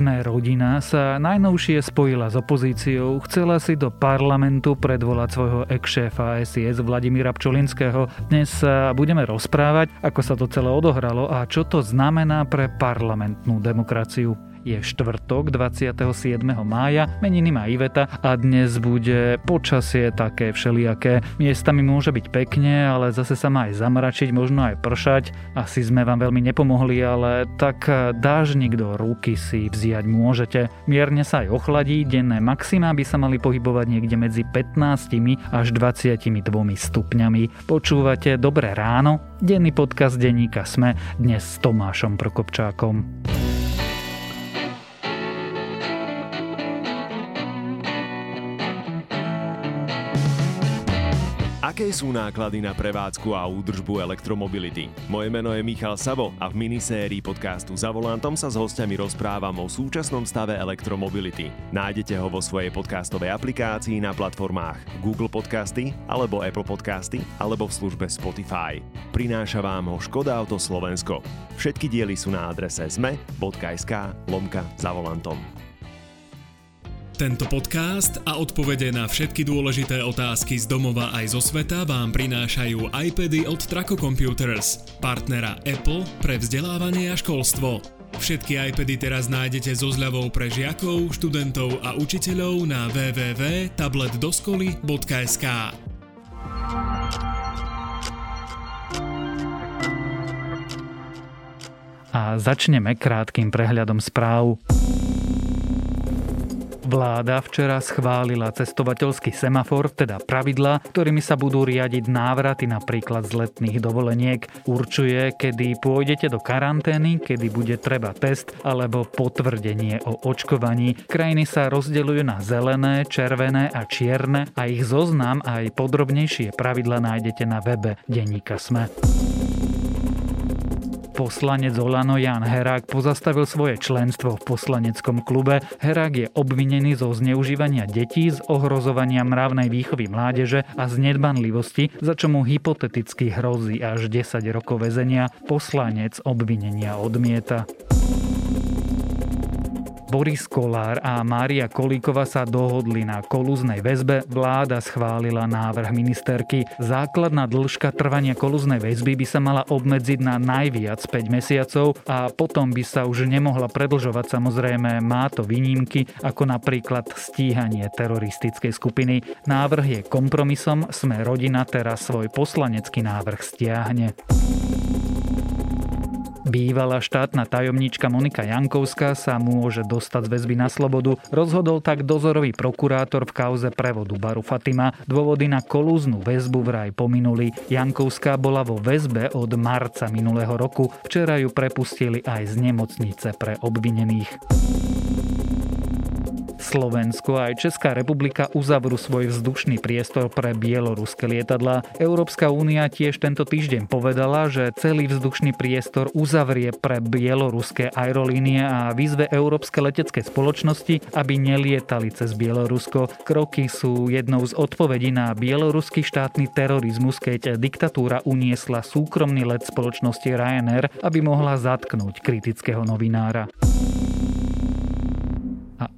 Sme rodina sa najnovšie spojila s opozíciou, chcela si do parlamentu predvolať svojho ex-šéfa SIS Vladimíra Pčolinského. Dnes sa budeme rozprávať, ako sa to celé odohralo a čo to znamená pre parlamentnú demokraciu. Je štvrtok 27. mája, meniny má Iveta a dnes bude počasie také všelijaké. Miestami môže byť pekne, ale zase sa má aj zamračiť, možno aj pršať. Asi sme vám veľmi nepomohli, ale tak dážnik do ruky si vziať môžete. Mierne sa aj ochladí, denné maxima by sa mali pohybovať niekde medzi 15 až 22 stupňami. Počúvate Dobré ráno? Denný podcast denníka Sme dnes s Tomášom Prokopčákom. Aké sú náklady na prevádzku a údržbu elektromobility? Moje meno je Michal Savo a v minisérii podcastu Za volantom sa s hostiami rozprávam o súčasnom stave elektromobility. Nájdete ho vo svojej podcastovej aplikácii na platformách Google Podcasty alebo Apple Podcasty alebo v službe Spotify. Prináša vám ho Škoda Auto Slovensko. Všetky diely sú na adrese zme.sk lomka za volantom. Tento podcast a odpovede na všetky dôležité otázky z domova aj zo sveta vám prinášajú iPady od Traco Computers, partnera Apple pre vzdelávanie a školstvo. Všetky iPady teraz nájdete so zľavou pre žiakov, študentov a učiteľov na www.tabletdoskoly.sk. A začneme krátkým prehľadom správ. Vláda včera schválila cestovateľský semafor, teda pravidla, ktorými sa budú riadiť návraty napríklad z letných dovoleniek. Určuje, kedy pôjdete do karantény, kedy bude treba test alebo potvrdenie o očkovaní. Krajiny sa rozdeľujú na zelené, červené a čierne a ich zoznam aj podrobnejšie pravidla nájdete na webe denníka Sme. Poslanec Olano Jan Herák pozastavil svoje členstvo v poslaneckom klube. Herák je obvinený zo zneužívania detí, z ohrozovania mravnej výchovy mládeže a z nedbanlivosti, za čo mu hypoteticky hrozí až 10 rokov väzenia. Poslanec obvinenia odmieta. Boris Kolár a Mária Kolíková sa dohodli na kolúznej väzbe. Vláda schválila návrh ministerky. Základná dĺžka trvania kolúznej väzby by sa mala obmedziť na najviac 5 mesiacov a potom by sa už nemohla predlžovať. Samozrejme, má to výnimky, ako napríklad stíhanie teroristickej skupiny. Návrh je kompromisom, sme rodina teraz svoj poslanecký návrh stiahne. Bývalá štátna tajomníčka Monika Jankovská sa môže dostať z väzby na slobodu. Rozhodol tak dozorový prokurátor v kauze prevodu Baru Fatima. Dôvody na kolúznu väzbu vraj pominuli. Jankovská bola vo väzbe od marca minulého roku. Včera ju prepustili aj z nemocnice pre obvinených. Slovensko aj Česká republika uzavrú svoj vzdušný priestor pre bieloruské lietadla. Európska únia tiež tento týždeň povedala, že celý vzdušný priestor uzavrie pre bieloruské aerolínie a vyzve európske letecké spoločnosti, aby nelietali cez Bielorusko. Kroky sú jednou z odpovedí na bieloruský štátny terorizmus, keď diktatúra uniesla súkromný let spoločnosti Ryanair, aby mohla zatknúť kritického novinára.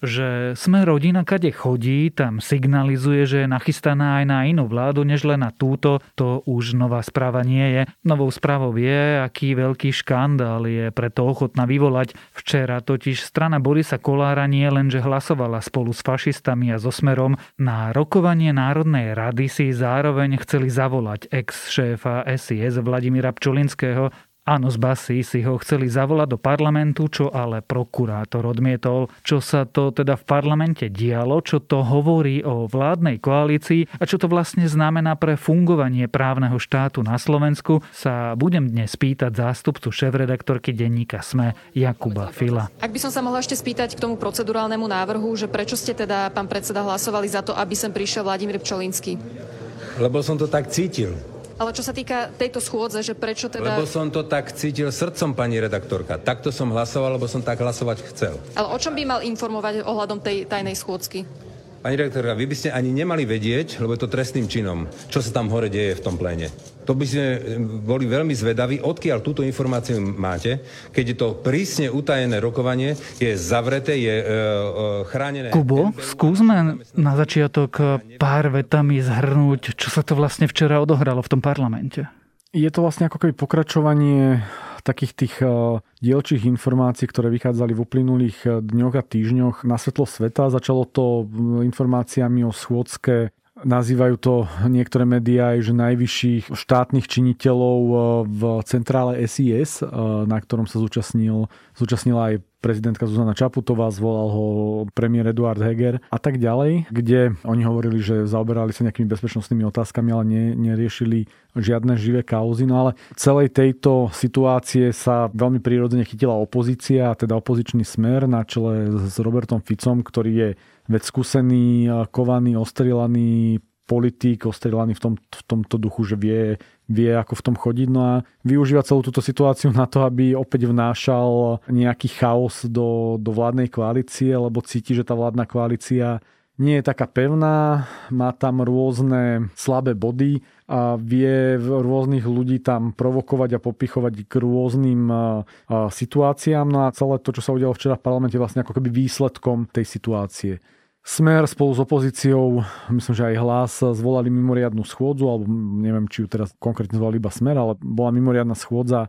Že sme rodina, kade chodí, tam signalizuje, že je nachystaná aj na inú vládu, než len na túto, to už nová správa nie je. Novou správou je, aký veľký škandál je preto ochotná vyvolať. Včera totiž strana Borisa Kolára nie len, že hlasovala spolu s fašistami a so Smerom, na rokovanie Národnej rady si zároveň chceli zavolať ex-šéfa SIS Vladimíra Pčolinského, Áno, z basy si ho chceli zavolať do parlamentu, čo ale prokurátor odmietol. Čo sa to teda v parlamente dialo, čo to hovorí o vládnej koalícii a čo to vlastne znamená pre fungovanie právneho štátu na Slovensku, sa budem dnes pýtať zástupcu šéf-redaktorky denníka SME Jakuba Fila. Ak by som sa mohla ešte spýtať k tomu procedurálnemu návrhu, že prečo ste teda, pán predseda, hlasovali za to, aby sem prišiel Vladimír Pčolinský? Lebo som to tak cítil Ale čo sa týka tejto schôdze, že prečo teda... Lebo som to tak cítil srdcom, pani redaktorka. Takto som hlasoval, lebo som tak hlasovať chcel. Ale o čom by mal informovať ohľadom tej tajnej schôdzky? Pani redaktorka, vy by ste ani nemali vedieť, lebo je to trestným činom, čo sa tam hore deje v tom pléne. To by sme eh, boli veľmi zvedaví, odkiaľ túto informáciu máte, keď je to prísne utajené rokovanie, je zavreté, je e, e, chránené. Kubo, skúsme na začiatok pár vetami zhrnúť, čo sa to vlastne včera odohralo v tom parlamente. Je to vlastne ako keby pokračovanie takých tých eh, dielčích informácií, ktoré vychádzali v uplynulých eh, dňoch a týždňoch na svetlo sveta. Začalo to mm, informáciami o schôdzke Nazývajú to niektoré médiá aj, že najvyšších štátnych činiteľov eh, v centrále SIS, na ktorom sa zúčastnil, zúčastnila aj prezidentka Zuzana Čaputová, zvolal ho premiér Eduard Heger a tak ďalej, kde oni hovorili, že zaoberali sa nejakými bezpečnostnými otázkami, ale ne, neriešili žiadne živé kauzy. No ale celej tejto situácie sa veľmi prirodzene chytila opozícia, teda opozičný smer na čele s Robertom Ficom, ktorý je veď skúsený, kovaný, ostrelaný politik, ostrelaný v, tom, v tomto duchu, že vie, vie ako v tom chodiť. No a využíva celú túto situáciu na to, aby opäť vnášal nejaký chaos do, do vládnej koalície, lebo cíti, že tá vládna koalícia nie je taká pevná, má tam rôzne slabé body a vie rôznych ľudí tam provokovať a popichovať k rôznym situáciám. No a celé to, čo sa udialo včera v parlamente, vlastne ako keby výsledkom tej situácie. Smer spolu s opozíciou, myslím, že aj hlas, zvolali mimoriadnu schôdzu, alebo neviem, či ju teraz konkrétne zvolali iba Smer, ale bola mimoriadna schôdza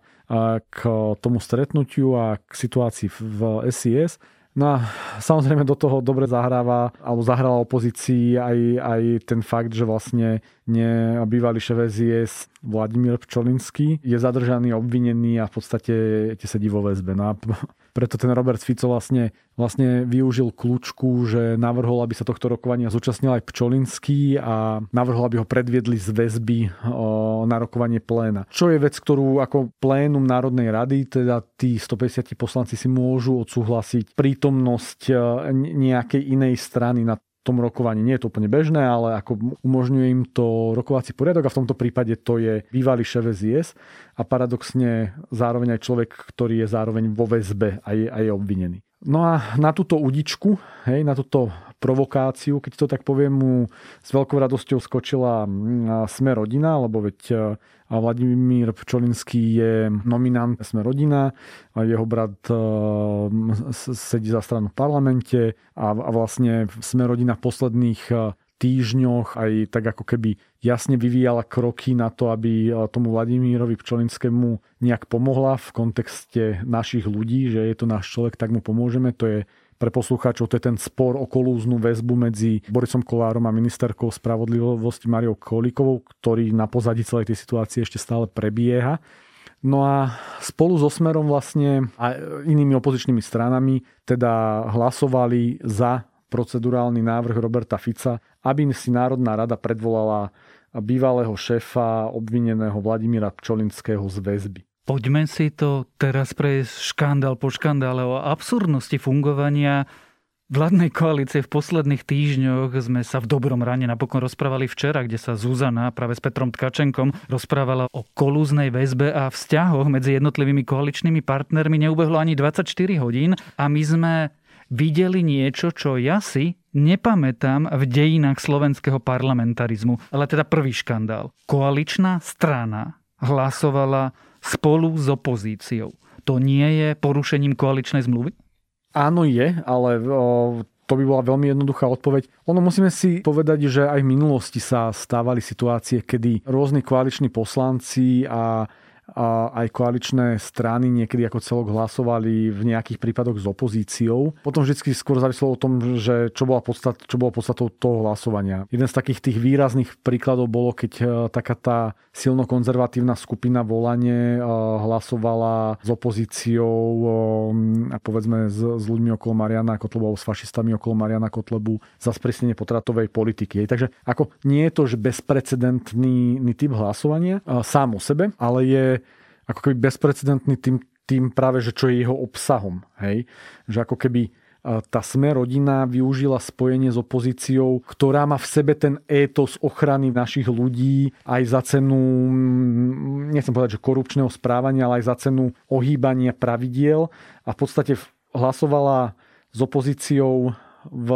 k tomu stretnutiu a k situácii v SIS. No a samozrejme do toho dobre zahráva, alebo zahrala opozícii aj, aj ten fakt, že vlastne nie, bývalý šéf SIS Vladimír Pčolinský je zadržaný, obvinený a v podstate sedí vo väzbe. No a preto ten Robert Fico vlastne, vlastne využil kľúčku, že navrhol, aby sa tohto rokovania zúčastnil aj Pčolinský a navrhol, aby ho predviedli z väzby na rokovanie pléna. Čo je vec, ktorú ako plénum Národnej rady, teda tí 150 poslanci si môžu odsúhlasiť prítomnosť nejakej inej strany na tom rokovaní. Nie je to úplne bežné, ale ako umožňuje im to rokovací poriadok a v tomto prípade to je bývalý šéf SIS a paradoxne zároveň aj človek, ktorý je zároveň vo väzbe a je, a je obvinený. No a na túto udičku, hej, na túto provokáciu, keď to tak poviem, mu s veľkou radosťou skočila Sme rodina, lebo veď Vladimír Pčolinský je nominant Sme rodina, jeho brat sedí za stranu v parlamente a vlastne Sme rodina v posledných týždňoch aj tak ako keby jasne vyvíjala kroky na to, aby tomu Vladimírovi Pčolinskému nejak pomohla v kontexte našich ľudí, že je to náš človek, tak mu pomôžeme. To je pre poslucháčov to je ten spor o kolúznu väzbu medzi Borisom Kolárom a ministerkou spravodlivosti Mariou Kolíkovou, ktorý na pozadí celej tej situácie ešte stále prebieha. No a spolu so Smerom vlastne a inými opozičnými stranami teda hlasovali za procedurálny návrh Roberta Fica, aby si Národná rada predvolala bývalého šéfa obvineného Vladimíra Pčolinského z väzby. Poďme si to teraz prejsť škandál po škandále o absurdnosti fungovania vládnej koalície v posledných týždňoch sme sa v dobrom rane napokon rozprávali včera, kde sa Zuzana práve s Petrom Tkačenkom rozprávala o kolúznej väzbe a vzťahoch medzi jednotlivými koaličnými partnermi. Neubehlo ani 24 hodín a my sme videli niečo, čo ja si nepamätám v dejinách slovenského parlamentarizmu. Ale teda prvý škandál. Koaličná strana hlasovala spolu s opozíciou. To nie je porušením koaličnej zmluvy? Áno je, ale to by bola veľmi jednoduchá odpoveď. Ono musíme si povedať, že aj v minulosti sa stávali situácie, kedy rôzni koaliční poslanci a aj koaličné strany niekedy ako celok hlasovali v nejakých prípadoch s opozíciou. Potom vždy skôr závislo o tom, že čo bola, podstat, čo bola podstatou toho hlasovania. Jeden z takých tých výrazných príkladov bolo, keď e, taká tá silno konzervatívna skupina volanie e, hlasovala s opozíciou a povedzme s, s ľuďmi okolo Mariana Kotlebu s fašistami okolo Mariana Kotlebu za sprísnenie potratovej politiky. Takže ako nie je to že bezprecedentný typ hlasovania e, sám o sebe, ale je ako keby bezprecedentný tým, tým práve, že čo je jeho obsahom. Hej? Že ako keby tá sme rodina využila spojenie s opozíciou, ktorá má v sebe ten étos ochrany našich ľudí aj za cenu, nechcem povedať, že korupčného správania, ale aj za cenu ohýbania pravidiel a v podstate hlasovala s opozíciou v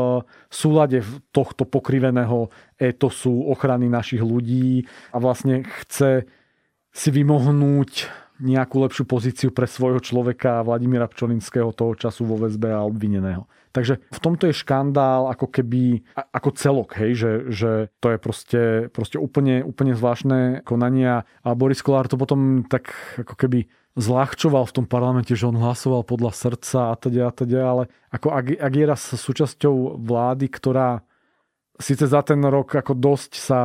súlade tohto pokriveného etosu ochrany našich ľudí a vlastne chce si vymohnúť nejakú lepšiu pozíciu pre svojho človeka Vladimíra Pčolinského toho času vo väzbe a obvineného. Takže v tomto je škandál ako keby, ako celok, hej, že, že to je proste, proste úplne, úplne zvláštne konania a Boris Kolár to potom tak ako keby zľahčoval v tom parlamente, že on hlasoval podľa srdca a teda a teda, ale ako ak, ak je raz súčasťou vlády, ktorá síce za ten rok ako dosť sa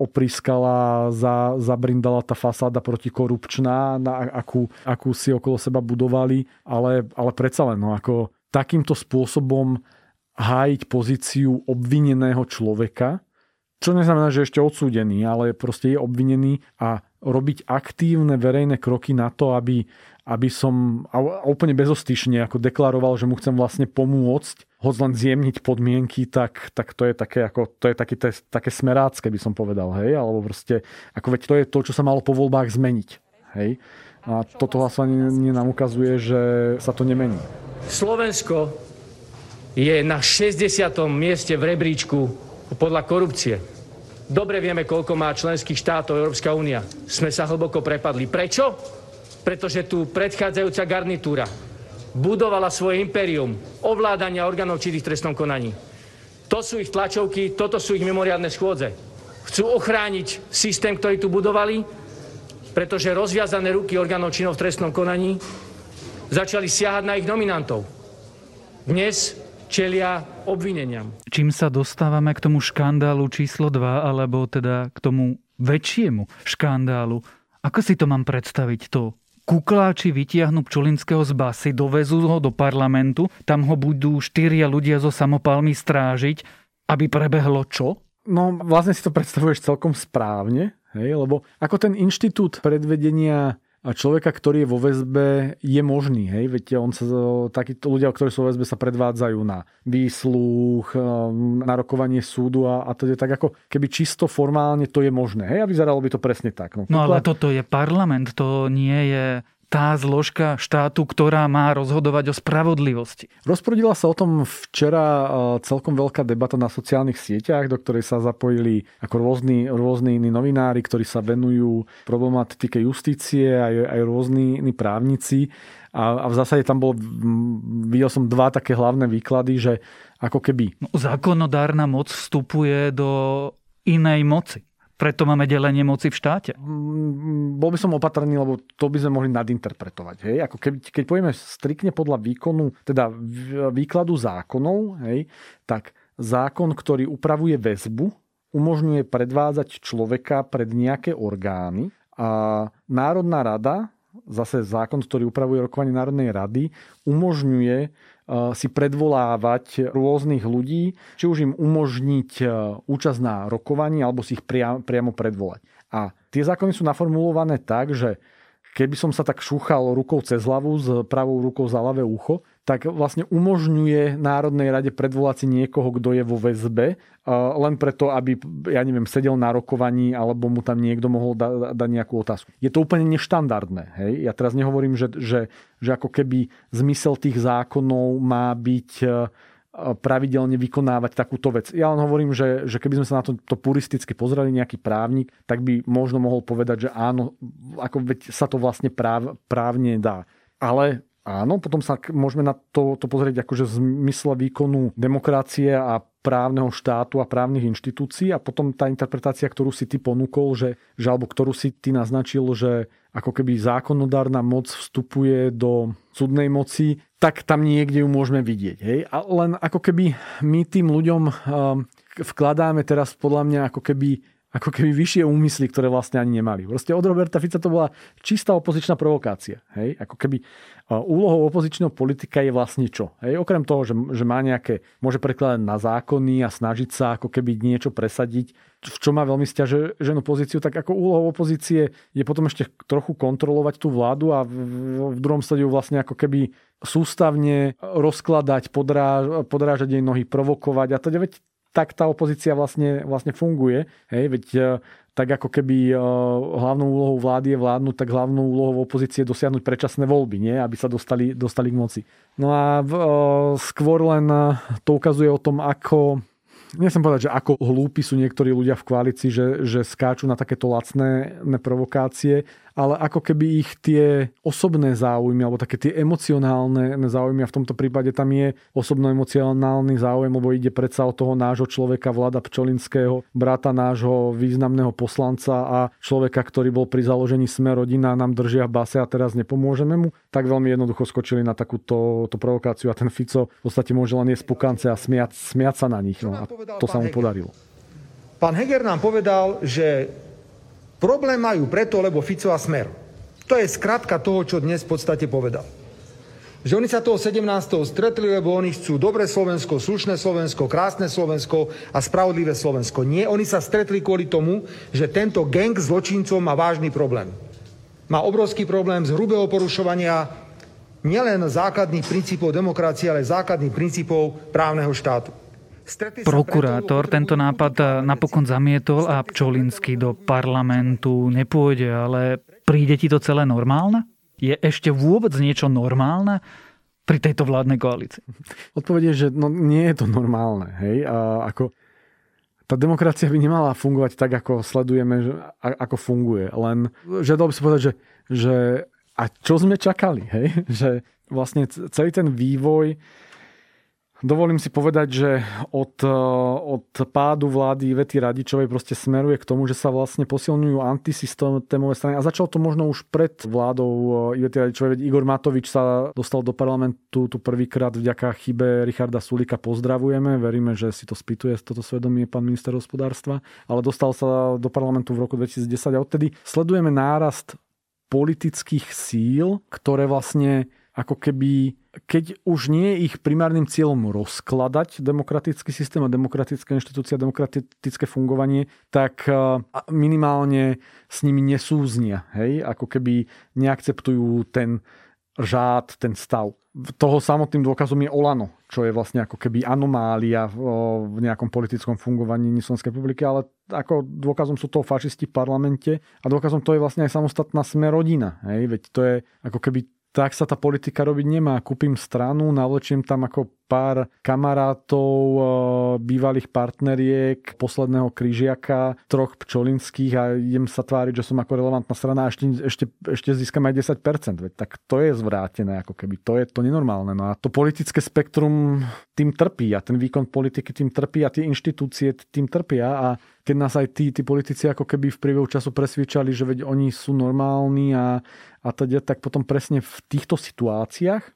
oprískala, za, zabrindala tá fasáda protikorupčná, na akú, akú si okolo seba budovali, ale, ale predsa len, no, ako takýmto spôsobom hájiť pozíciu obvineného človeka, čo neznamená, že ešte odsúdený, ale proste je obvinený a robiť aktívne verejné kroky na to, aby, aby som úplne bezostyšne ako deklaroval, že mu chcem vlastne pomôcť, hoď len zjemniť podmienky, tak, tak to je také, ako, to je je také smerácké, by som povedal, hej, alebo proste, ako veď to je to, čo sa malo po voľbách zmeniť, hej. A toto hlasovanie nám ukazuje, že sa to nemení. Slovensko je na 60. mieste v rebríčku podľa korupcie. Dobre vieme, koľko má členských štátov Európska únia. Sme sa hlboko prepadli. Prečo? Pretože tu predchádzajúca garnitúra budovala svoje impérium ovládania orgánov činných trestnom konaní. To sú ich tlačovky, toto sú ich mimoriadne schôdze. Chcú ochrániť systém, ktorý tu budovali, pretože rozviazané ruky orgánov činov v trestnom konaní začali siahať na ich nominantov. Dnes čelia obvineniam. Čím sa dostávame k tomu škandálu číslo 2, alebo teda k tomu väčšiemu škandálu? Ako si to mám predstaviť to? Kukláči vytiahnu Pčolinského z basy, dovezú ho do parlamentu, tam ho budú štyria ľudia zo samopalmi strážiť, aby prebehlo čo? No vlastne si to predstavuješ celkom správne, hej? lebo ako ten inštitút predvedenia a človeka, ktorý je vo väzbe, je možný. Hej? Veď on sa, takíto ľudia, ktorí sú vo väzbe, sa predvádzajú na výsluch, um, na rokovanie súdu a, a to je tak ako keby čisto formálne to je možné. Hej? A vyzeralo by to presne tak. No, no ale toto je parlament, to nie je tá zložka štátu, ktorá má rozhodovať o spravodlivosti. Rozprodila sa o tom včera e, celkom veľká debata na sociálnych sieťach, do ktorej sa zapojili ako rôzni, rôzni iní novinári, ktorí sa venujú problematike justície, aj, aj rôzni iní právnici. A, a v zásade tam bol, videl som dva také hlavné výklady, že ako keby... No, zákonodárna moc vstupuje do inej moci. Preto máme delenie moci v štáte. Mm, bol by som opatrný, lebo to by sme mohli nadinterpretovať. Hej? Ako keď, keď povieme striktne podľa výkonu, teda výkladu zákonov, hej, tak zákon, ktorý upravuje väzbu, umožňuje predvádzať človeka pred nejaké orgány a Národná rada, zase zákon, ktorý upravuje rokovanie Národnej rady, umožňuje si predvolávať rôznych ľudí, či už im umožniť eh, účasť na rokovaní, alebo si ich priamo predvolať. A tie zákony sú naformulované tak, že keby som sa tak šúchal rukou cez hlavu s pravou rukou za ľavé ucho, tak vlastne umožňuje Národnej rade predvolať si niekoho, kto je vo väzbe, len preto, aby, ja neviem, sedel na rokovaní, alebo mu tam niekto mohol da, dať nejakú otázku. Je to úplne neštandardné. Hej? Ja teraz nehovorím, že, že, že ako keby zmysel tých zákonov má byť pravidelne vykonávať takúto vec. Ja len hovorím, že, že keby sme sa na to, to puristicky pozreli nejaký právnik, tak by možno mohol povedať, že áno, ako veď sa to vlastne práv, právne dá. Ale áno, potom sa môžeme na to, to pozrieť akože v zmysle výkonu demokracie a právneho štátu a právnych inštitúcií a potom tá interpretácia, ktorú si ty ponúkol, že, že alebo ktorú si ty naznačil, že ako keby zákonodárna moc vstupuje do súdnej moci, tak tam niekde ju môžeme vidieť. Hej? A len ako keby my tým ľuďom um, vkladáme teraz podľa mňa ako keby ako keby vyššie úmysly, ktoré vlastne ani nemali. Proste od Roberta Fica to bola čistá opozičná provokácia. Hej? Ako keby úlohou opozičného politika je vlastne čo? Hej? Okrem toho, že, že má nejaké, môže prekladať na zákony a snažiť sa ako keby niečo presadiť, v čo má veľmi stiaženú pozíciu, tak ako úlohou opozície je potom ešte trochu kontrolovať tú vládu a v, v druhom stadiu vlastne ako keby sústavne rozkladať, podráž, podrážať jej nohy, provokovať a teda veď tak tá opozícia vlastne, vlastne funguje. Hej, veď e, tak ako keby e, hlavnou úlohou vlády je vládnuť, tak hlavnou úlohou opozície je dosiahnuť predčasné voľby, nie? aby sa dostali, dostali k moci. No a e, skôr len to ukazuje o tom, ako nechcem povedať, že ako hlúpi sú niektorí ľudia v koalícii, že, že skáču na takéto lacné provokácie, ale ako keby ich tie osobné záujmy alebo také tie emocionálne záujmy a v tomto prípade tam je osobno-emocionálny záujem, lebo ide predsa o toho nášho človeka Vlada Pčolinského, brata nášho významného poslanca a človeka, ktorý bol pri založení Sme rodina nám držia v base a teraz nepomôžeme mu, tak veľmi jednoducho skočili na takúto to provokáciu a ten Fico v podstate môže len jesť pukance a smiať, smiať sa na nich. No, a to sa mu podarilo. Pán Heger nám povedal, že Problém majú preto, lebo Fico a Smer. To je skratka toho, čo dnes v podstate povedal. Že oni sa toho 17. stretli, lebo oni chcú dobré Slovensko, slušné Slovensko, krásne Slovensko a spravodlivé Slovensko. Nie, oni sa stretli kvôli tomu, že tento gang zločincov má vážny problém. Má obrovský problém z hrubého porušovania nielen základných princípov demokracie, ale základných princípov právneho štátu. Prokurátor tento nápad napokon zamietol a Pčolinsky do parlamentu nepôjde, ale príde ti to celé normálne? Je ešte vôbec niečo normálne pri tejto vládnej koalícii? Odpoveď je, že no, nie je to normálne. Hej? A ako, tá demokracia by nemala fungovať tak, ako sledujeme, že, ako funguje. Len, že dalo by sa povedať, že, že a čo sme čakali? Hej? Že vlastne celý ten vývoj Dovolím si povedať, že od, eh, od pádu vlády Vety Radičovej proste smeruje k tomu, že sa vlastne posilňujú antisystémové strany a začalo to možno už pred vládou eh, Ivety Radičovej. Veď Igor Matovič sa dostal do parlamentu tu prvýkrát vďaka chybe Richarda Sulika. Pozdravujeme, veríme, že si to spýtuje toto svedomie pán minister hospodárstva, ale dostal sa do parlamentu v roku 2010 a odtedy sledujeme nárast politických síl, ktoré vlastne ako keby keď už nie je ich primárnym cieľom rozkladať demokratický systém a demokratická inštitúcia, demokratické fungovanie, tak minimálne s nimi nesúznia. Hej? Ako keby neakceptujú ten žád, ten stav. Toho samotným dôkazom je Olano, čo je vlastne ako keby anomália v nejakom politickom fungovaní Slovenskej republiky, ale ako dôkazom sú to fašisti v parlamente a dôkazom to je vlastne aj samostatná sme rodina. Hej? Veď to je ako keby tak sa tá politika robiť nemá. Kúpim stranu, navlečiem tam ako pár kamarátov, eh, bývalých partneriek, posledného kryžiaka, troch pčolinských a idem sa tváriť, že som ako relevantná strana a ešte, ešte, ešte získam aj 10%. Veď tak to je zvrátené, ako keby. To je to nenormálne. No a to politické spektrum tým trpí a ten výkon politiky tým trpí a tie inštitúcie tým trpia a keď nás aj tí, tí politici ako keby v priebehu času presviečali, že veď oni sú normálni a, a teda, tak potom presne v týchto situáciách,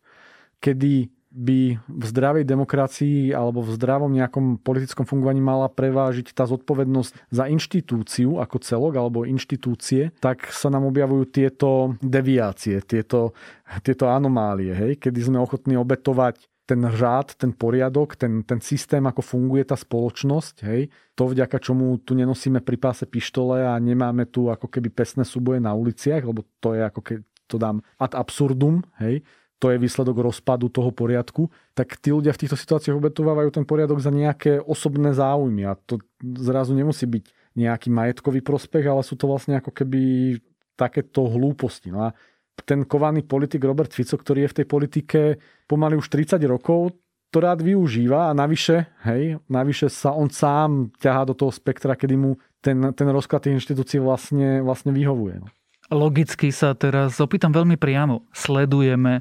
kedy by v zdravej demokracii alebo v zdravom nejakom politickom fungovaní mala prevážiť tá zodpovednosť za inštitúciu ako celok alebo inštitúcie, tak sa nám objavujú tieto deviácie, tieto, tieto anomálie, hej, kedy sme ochotní obetovať ten řád, ten poriadok, ten, ten systém, ako funguje tá spoločnosť, hej, to vďaka čomu tu nenosíme pri páse pištole a nemáme tu ako keby pesné súboje na uliciach, lebo to je ako keď to dám ad absurdum, hej, to je výsledok rozpadu toho poriadku, tak tí ľudia v týchto situáciách obetovávajú ten poriadok za nejaké osobné záujmy a to zrazu nemusí byť nejaký majetkový prospech, ale sú to vlastne ako keby takéto hlúposti. No a ten kovaný politik Robert Fico, ktorý je v tej politike pomaly už 30 rokov, to rád využíva a navyše, hej, navyše sa on sám ťahá do toho spektra, kedy mu ten, ten rozklad tých inštitúcií vlastne, vlastne vyhovuje. No. Logicky sa teraz opýtam veľmi priamo. Sledujeme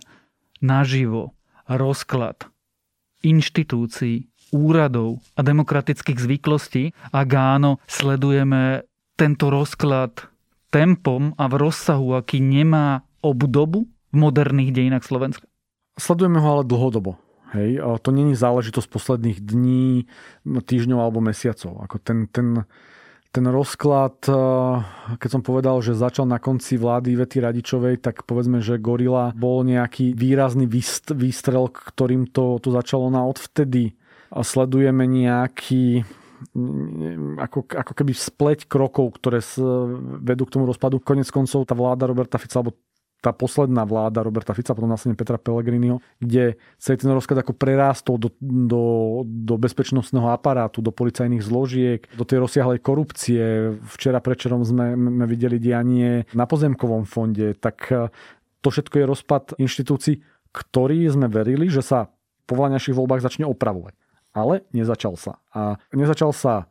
naživo rozklad inštitúcií, úradov a demokratických zvyklostí, ak áno, sledujeme tento rozklad tempom a v rozsahu, aký nemá obdobu v moderných dejinách Slovenska? Sledujeme ho ale dlhodobo. Hej, to není záležitosť posledných dní, týždňov alebo mesiacov. Ako ten, ten, ten rozklad, eh, keď som povedal, že začal na konci vlády Vety Radičovej, tak povedzme, že Gorila bol nejaký výrazný výstrel, ktorým to, to začalo na odvtedy. A sledujeme nejaký mm, ako, ako keby spleť krokov, ktoré vedú k tomu rozpadu. Konec koncov tá vláda Roberta Fica, alebo tá posledná vláda Roberta Fica, potom následne Petra Pellegriniho, kde celý ten rozklad ako prerástol do, do, do bezpečnostného aparátu, do policajných zložiek, do tej rozsiahlej korupcie. Včera prečerom sme, sme videli dianie na pozemkovom fonde, tak e, to všetko je rozpad inštitúcií, ktorý sme verili, že sa po vlaňajších voľbách začne opravovať. Ale nezačal sa. A nezačal sa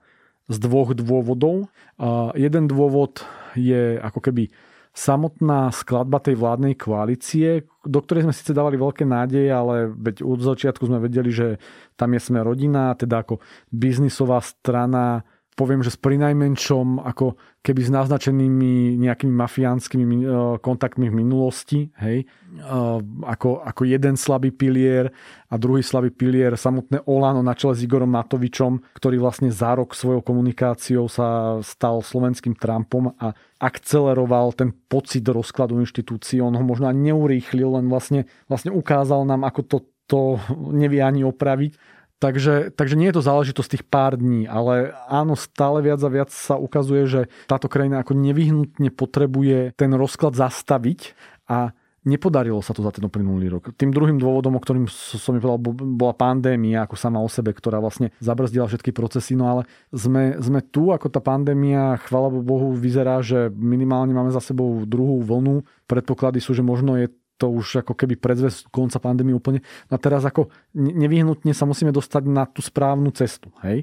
z dvoch dôvodov. A jeden dôvod je ako keby samotná skladba tej vládnej koalície, do ktorej sme síce dávali veľké nádeje, ale veď od začiatku sme vedeli, že tam je sme rodina, teda ako biznisová strana, poviem, že s prinajmenšom ako keby s naznačenými nejakými mafiánskymi e, kontaktmi v minulosti, hej, e, ako, ako jeden slabý pilier a druhý slabý pilier samotné Olano na čele s Igorom Matovičom, ktorý vlastne za rok svojou komunikáciou sa stal slovenským Trumpom a akceleroval ten pocit rozkladu inštitúcií. On ho možno ani neurýchlil, len vlastne, vlastne ukázal nám, ako to, to nevie ani opraviť Takže, takže nie je to záležitosť tých pár dní, ale áno, stále viac a viac sa ukazuje, že táto krajina ako nevyhnutne potrebuje ten rozklad zastaviť a nepodarilo sa to za ten uplynulý rok. Tým druhým dôvodom, o ktorým som povedal, bola pandémia ako sama o sebe, ktorá vlastne zabrzdila všetky procesy, no ale sme, sme tu, ako tá pandémia, chvala Bohu, vyzerá, že minimálne máme za sebou druhú vlnu. Predpoklady sú, že možno je to už ako keby predzvesť konca pandémie úplne. A teraz ako nevyhnutne sa musíme dostať na tú správnu cestu. Hej?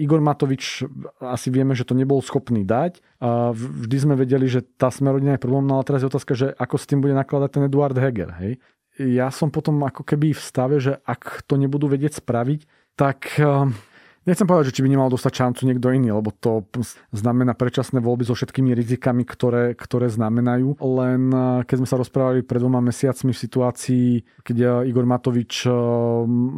Igor Matovič, asi vieme, že to nebol schopný dať. Vždy sme vedeli, že tá smerodina je problém, no ale teraz je otázka, že ako s tým bude nakladať ten Eduard Heger. Hej? Ja som potom ako keby v stave, že ak to nebudú vedieť spraviť, tak Nechcem povedať, že či by nemal dostať šancu niekto iný, lebo to znamená predčasné voľby so všetkými rizikami, ktoré, ktoré znamenajú. Len eh, keď sme sa rozprávali pred dvoma mesiacmi v situácii, keď eh, Igor Matovič eh,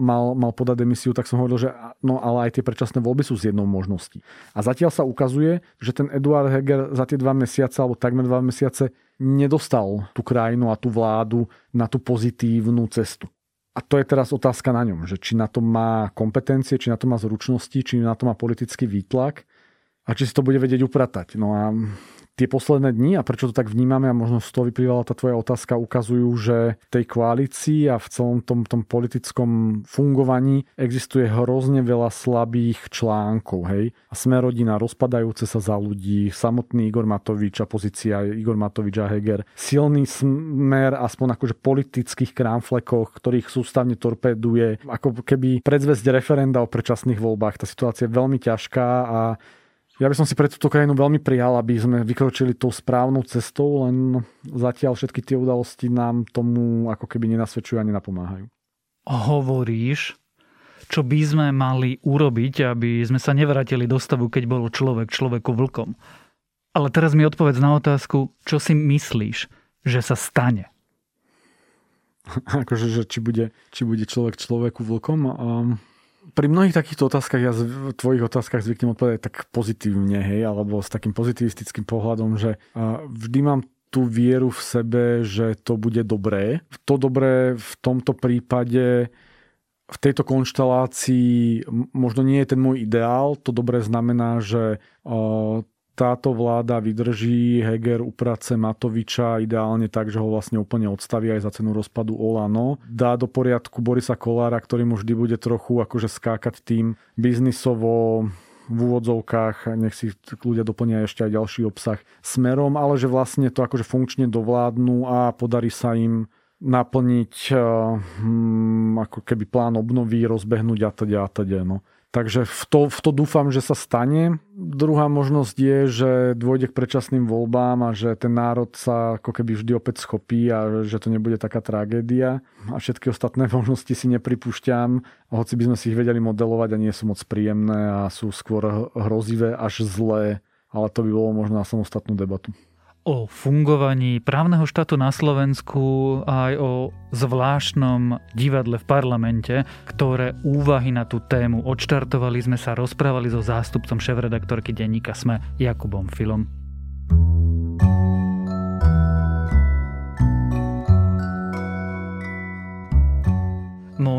mal, mal podať demisiu, tak som hovoril, že no ale aj tie predčasné voľby sú z jednou možností. A zatiaľ sa ukazuje, že ten Eduard Heger za tie dva mesiace, alebo takmer dva mesiace, nedostal tú krajinu a tú vládu na tú pozitívnu cestu. A to je teraz otázka na ňom, že či na to má kompetencie, či na to má zručnosti, či na to má politický výtlak a či si to bude vedieť upratať. No a tie posledné dni a prečo to tak vnímame a možno z toho vyplývala tá tvoja otázka, ukazujú, že v tej koalícii a v celom tom, tom politickom fungovaní existuje hrozne veľa slabých článkov. Hej? A sme rodina rozpadajúce sa za ľudí, samotný Igor Matovič a pozícia Igor Matovič a Heger, silný smer aspoň akože politických krámflekoch, ktorých sústavne torpéduje, ako keby predzvesť referenda o predčasných voľbách. Tá situácia je veľmi ťažká a ja by som si pre túto krajinu veľmi prijal, aby sme vykročili tou správnou cestou, len zatiaľ všetky tie udalosti nám tomu ako keby nenasvedčujú ani napomáhajú. Hovoríš, čo by sme mali urobiť, aby sme sa nevrátili do stavu, keď bol človek človeku vlkom. Ale teraz mi odpovedz na otázku, čo si myslíš, že sa stane? akože, že či bude, či bude človek človeku vlkom? Um, pri mnohých takýchto otázkach, ja v tvojich otázkach zvyknem odpovedať tak pozitívne, hej, alebo s takým pozitivistickým pohľadom, že vždy mám tú vieru v sebe, že to bude dobré. To dobré v tomto prípade v tejto konštelácii možno nie je ten môj ideál. To dobré znamená, že táto vláda vydrží Heger uprace Matoviča ideálne tak, že ho vlastne úplne odstaví aj za cenu rozpadu Olano. Dá do poriadku Borisa Kolára, ktorý mu vždy bude trochu akože skákať tým biznisovo v úvodzovkách, nech si ľudia doplnia ešte aj ďalší obsah smerom, ale že vlastne to akože funkčne dovládnu a podarí sa im naplniť hm, ako keby plán obnovy, rozbehnúť a teda a teda. No. Takže v to, v to dúfam, že sa stane. Druhá možnosť je, že dôjde k predčasným voľbám a že ten národ sa ako keby vždy opäť schopí a že to nebude taká tragédia. A všetky ostatné možnosti si nepripúšťam, hoci by sme si ich vedeli modelovať a nie sú moc príjemné a sú skôr hrozivé až zlé. Ale to by bolo možno na samostatnú debatu. O fungovaní právneho štátu na Slovensku aj o zvláštnom divadle v parlamente, ktoré úvahy na tú tému odštartovali sme sa, rozprávali so zástupcom šéf-redaktorky denníka Sme Jakubom Filom.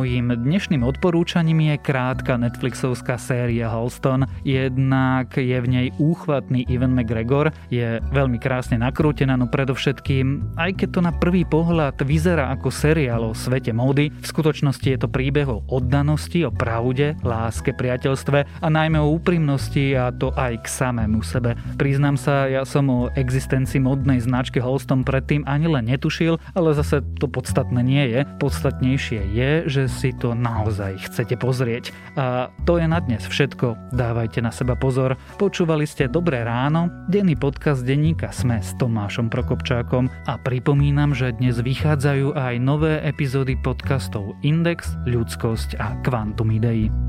Mojím dnešným odporúčaním je krátka Netflixovská séria Halston. Jednak je v nej úchvatný Ivan McGregor, je veľmi krásne nakrútená, no predovšetkým, aj keď to na prvý pohľad vyzerá ako seriál o svete módy, v skutočnosti je to príbeh o oddanosti, o pravde, láske, priateľstve a najmä o úprimnosti a to aj k samému sebe. Priznám sa, ja som o existencii modnej značky Halston predtým ani len netušil, ale zase to podstatné nie je. Podstatnejšie je, že si to naozaj chcete pozrieť. A to je na dnes všetko. Dávajte na seba pozor. Počúvali ste Dobré ráno, denný podcast denníka Sme s Tomášom Prokopčákom a pripomínam, že dnes vychádzajú aj nové epizódy podcastov Index, Ľudskosť a Quantum Idei.